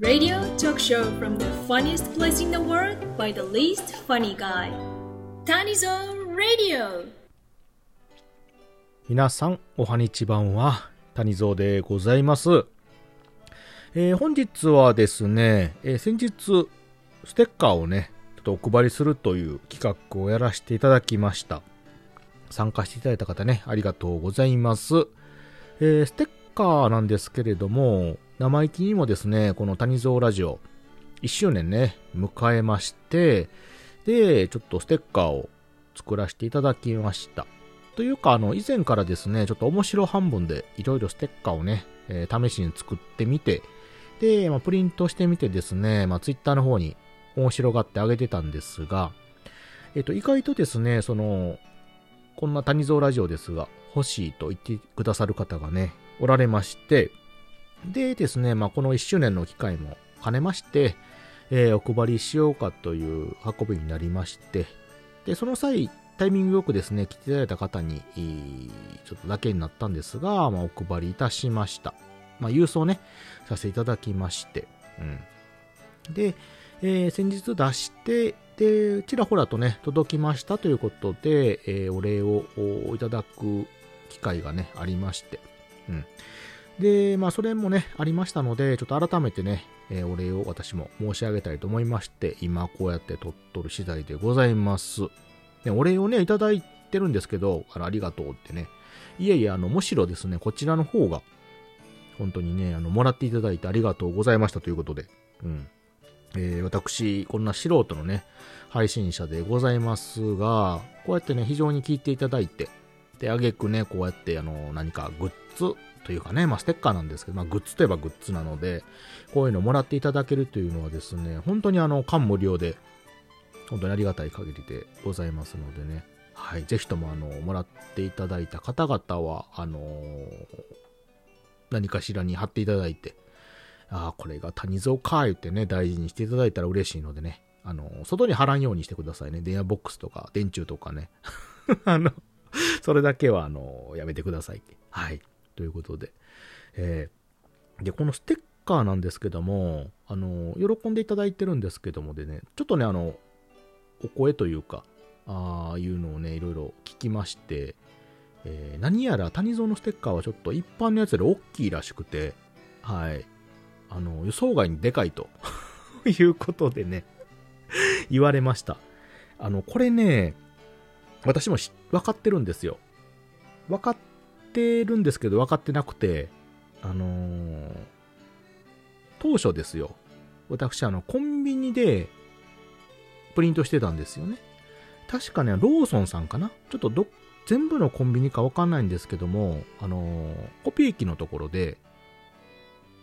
Radio talk show from the funniest place in the world by the least funny guy. Tanizo Radio. 皆さん、おはにちばんは、谷蔵でございます。えー本日はですね、えー先日、ステッカーをね、ちょっとお配りするという企画をやらせていただきました。参加していただいた方ね、ありがとうございます。えーステッカーなんですけれども、生意気にもですね、この谷蔵ラジオ、1周年ね、迎えまして、で、ちょっとステッカーを作らせていただきました。というか、あの、以前からですね、ちょっと面白半分でいろいろステッカーをね、えー試しに作ってみて、で、まあ、プリントしてみてですね、まあ、ツイッターの方に面白がってあげてたんですが、えっ、と、意外とですね、その、こんな谷蔵ラジオですが、欲しいと言ってくださる方がね、おられまして、でですね、まあ、この1周年の機会も兼ねまして、えーお配りしようかという運びになりまして、で、その際、タイミングよくですね、来ていただいた方に、ちょっとだけになったんですが、まあ、お配りいたしました。まあ、郵送ね、させていただきまして、うん。で、えー先日出して、で、ちらほらとね、届きましたということで、えーお礼をいただく機会がね、ありまして、うん。で、まあ、それもね、ありましたので、ちょっと改めてね、えーお礼を私も申し上げたいと思いまして、今こうやって撮っとる次第でございます。ね、お礼をね、いただいてるんですけど、あありがとうってね。いえいえ、あの、むしろですね、こちらの方が、本当にね、あの、もらっていただいてありがとうございましたということで、うん。えー私、こんな素人のね、配信者でございますが、こうやってね、非常に聞いていただいて、で、あげくね、こうやって、あの、何かグッズというかね、まあ、ステッカーなんですけど、まあ、グッズといえばグッズなので、こういうのもらっていただけるというのはですね、本当にあの、感無量で、本当にありがたい限りでございますのでね。はい。ぜひとも、あの、もらっていただいた方々は、あの何かしらに貼っていただいて、ああ、これが谷蔵か、言ってね、大事にしていただいたら嬉しいのでね。あの外に貼らんようにしてくださいね。電話ボックスとか、電柱とかね。あの、それだけは、あのやめてください。はい。ということで。えーで、このステッカーなんですけども、あの、喜んでいただいてるんですけどもでね、ちょっとね、あの、お声というか、ああいうのをね、いろいろ聞きまして、えー何やら谷蔵のステッカーはちょっと一般のやつより大きいらしくて、はい。あの、予想外にでかいと いうことでね、言われました。あの、これね、私も分かってるんですよ。分かっってるんですけど分かってなくて、あのー当初ですよ。私、あの、コンビニでプリントしてたんですよね。確かね、ローソンさんかな？ちょっとど、全部のコンビニかわかんないんですけども、あのーコピー機のところで、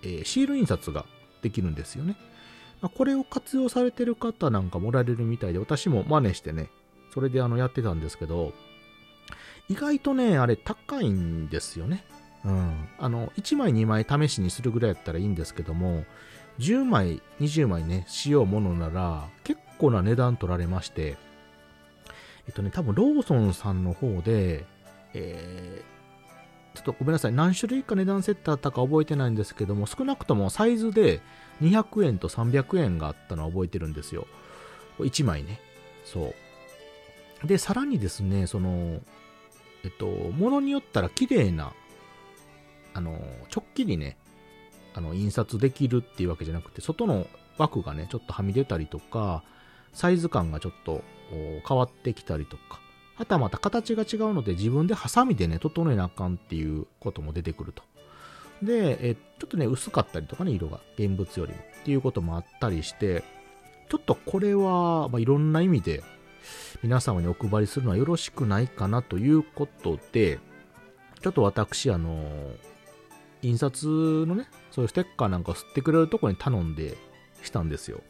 えーシール印刷ができるんですよね。まあこれを活用されてる方なんかもられるみたいで、私も真似してね、それであの、やってたんですけど、意外とね、あれ高いんですよね。うん。あの、1枚2枚試しにするぐらいやったらいいんですけども、10枚、20枚ね、しようものなら、結構な値段取られまして、えっとね、多分ローソンさんの方で、えー、ちょっとごめんなさい、何種類か値段設定あったか覚えてないんですけども、少なくともサイズで200円と300円があったのは覚えてるんですよ。1枚ね。そう。で、さらにですね、その、えっと、ものによったら綺麗な、あの、ちょっきりね、あの、印刷できるっていうわけじゃなくて、外の枠がね、ちょっとはみ出たりとか、サイズ感がちょっと変わってきたりとか、はたまた形が違うので自分でハサミでね、整えなあかんっていうことも出てくると。で、えちょっとね、薄かったりとかね、色が、現物よりもっていうこともあったりして、ちょっとこれは、まあ、いろんな意味で、皆様にお配りするのはよろしくないかなということで、ちょっと私、あの、印刷のね、そういうステッカーなんか吸ってくれるところに頼んでしたんですよ。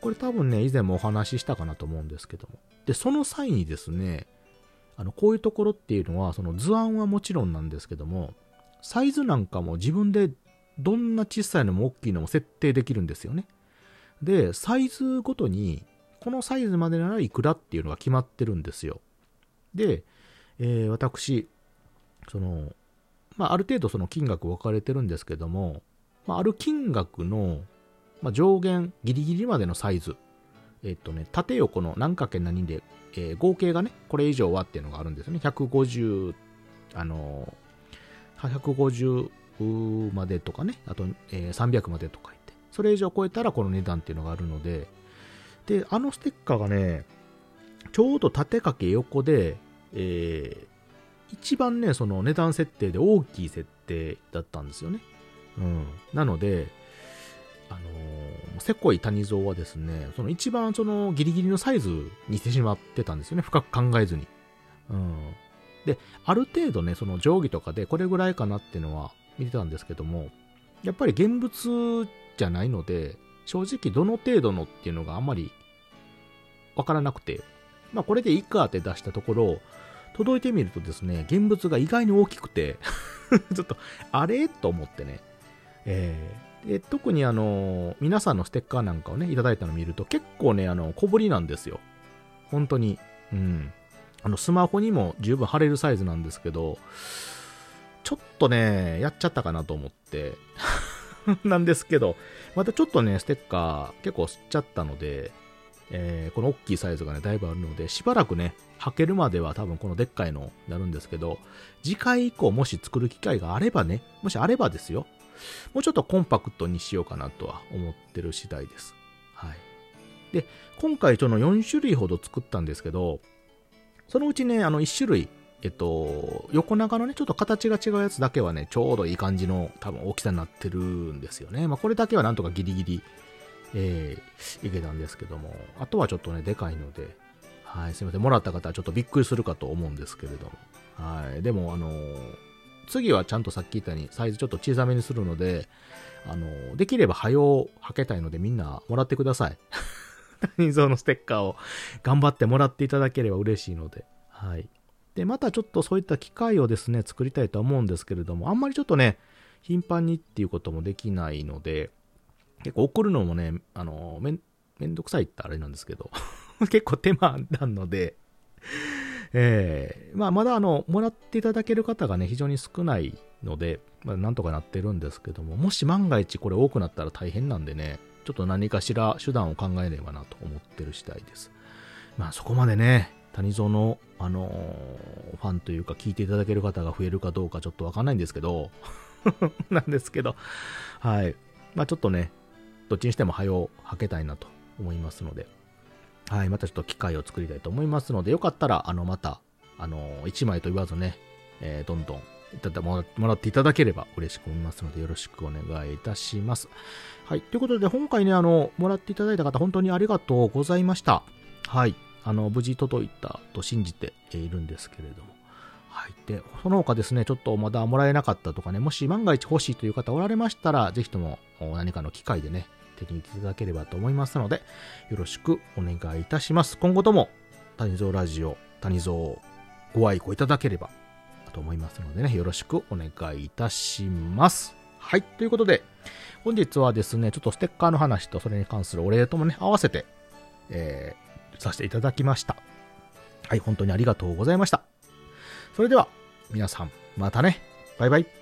これ多分ね、以前もお話ししたかなと思うんですけども。で、その際にですね、あの、こういうところっていうのは、その図案はもちろんなんですけども、サイズなんかも自分でどんな小さいのも大きいのも設定できるんですよね。で、サイズごとに、このサイズまでならいくらっていうのが決まってるんですよ。で、えー私、その、まあ、ある程度その金額分かれてるんですけども、まあ、ある金額のまあ、上限ギリギリまでのサイズ。えっとね、縦横の何かけ何で、えー合計がね、これ以上はっていうのがあるんですよね。150、あのー、150までとかね、あと、えー300までとか言って、それ以上超えたらこの値段っていうのがあるので、で、あのステッカーがね、ちょうど縦かけ横で、えー一番ね、その値段設定で大きい設定だったんですよね。うん。なので、あのー、せこい谷蔵はですね、その一番そのギリギリのサイズにしてしまってたんですよね。深く考えずに。うん。で、ある程度ね、その定規とかでこれぐらいかなっていうのは見てたんですけども、やっぱり現物じゃないので、正直どの程度のっていうのがあんまりわからなくて、まあこれでいいかって出したところ、届いてみるとですね、現物が意外に大きくて、ちょっと、あれ？と思ってね。えーで、特にあの、皆さんのステッカーなんかをね、いただいたのを見ると、結構ね、あの、小ぶりなんですよ。本当に。うん。あの、スマホにも十分貼れるサイズなんですけど、ちょっとね、やっちゃったかなと思って。なんですけど、またちょっとね、ステッカー結構吸っちゃったので、えーこの大きいサイズがね、だいぶあるので、しばらくね、履けるまでは多分このでっかいのになるんですけど、次回以降もし作る機会があればね、もしあればですよ、もうちょっとコンパクトにしようかなとは思ってる次第です。はい。で、今回その4種類ほど作ったんですけど、そのうちね、あの1種類、えっと、横長のね、ちょっと形が違うやつだけはね、ちょうどいい感じの多分大きさになってるんですよね。まあこれだけはなんとかギリギリ、えー、いけたんですけども、あとはちょっとね、でかいので、はい、すいません。もらった方はちょっとびっくりするかと思うんですけれども。はい。でも、あのー次はちゃんとさっき言ったようにサイズちょっと小さめにするので、あのーできれば早う履けたいのでみんなもらってください。谷蔵のステッカーを頑張ってもらっていただければ嬉しいので。はい。で、またちょっとそういった機会をですね、作りたいと思うんですけれども、あんまりちょっとね、頻繁にっていうこともできないので、結構送るのもね、あのめん、めんどくさいってあれなんですけど、結構手間なので、えーまあ、まだあの、もらっていただける方がね、非常に少ないので、まあ、なんとかなってるんですけども、もし万が一これ多くなったら大変なんでね、ちょっと何かしら手段を考えればなと思ってる次第です。まあ、そこまでね、谷蔵の、あのーファンというか聞いていただける方が増えるかどうかちょっとわかんないんですけど、なんですけど、はい。まあ、ちょっとね、どっちにしても早う履けたいなと思いますので、はい、またちょっと機会を作りたいと思いますので、よかったら、あの、また、あの、1枚と言わずね、えーどんどんただもらっていただければ嬉しく思いますので、よろしくお願いいたします。はい、ということで、今回ね、あの、もらっていただいた方、本当にありがとうございました。はい、あの、無事届いたと信じているんですけれども。はい。で、その他ですね、ちょっとまだもらえなかったとかね、もし万が一欲しいという方おられましたら、ぜひとも何かの機会でね、手に入れていただければと思いますので、よろしくお願いいたします。今後とも、谷蔵ラジオ、谷蔵ご愛顧いただければと思いますのでね、よろしくお願いいたします。はい。ということで、本日はですね、ちょっとステッカーの話とそれに関するお礼ともね、合わせて、えー、させていただきました。はい、本当にありがとうございました。それでは、皆さん、またね。バイバイ。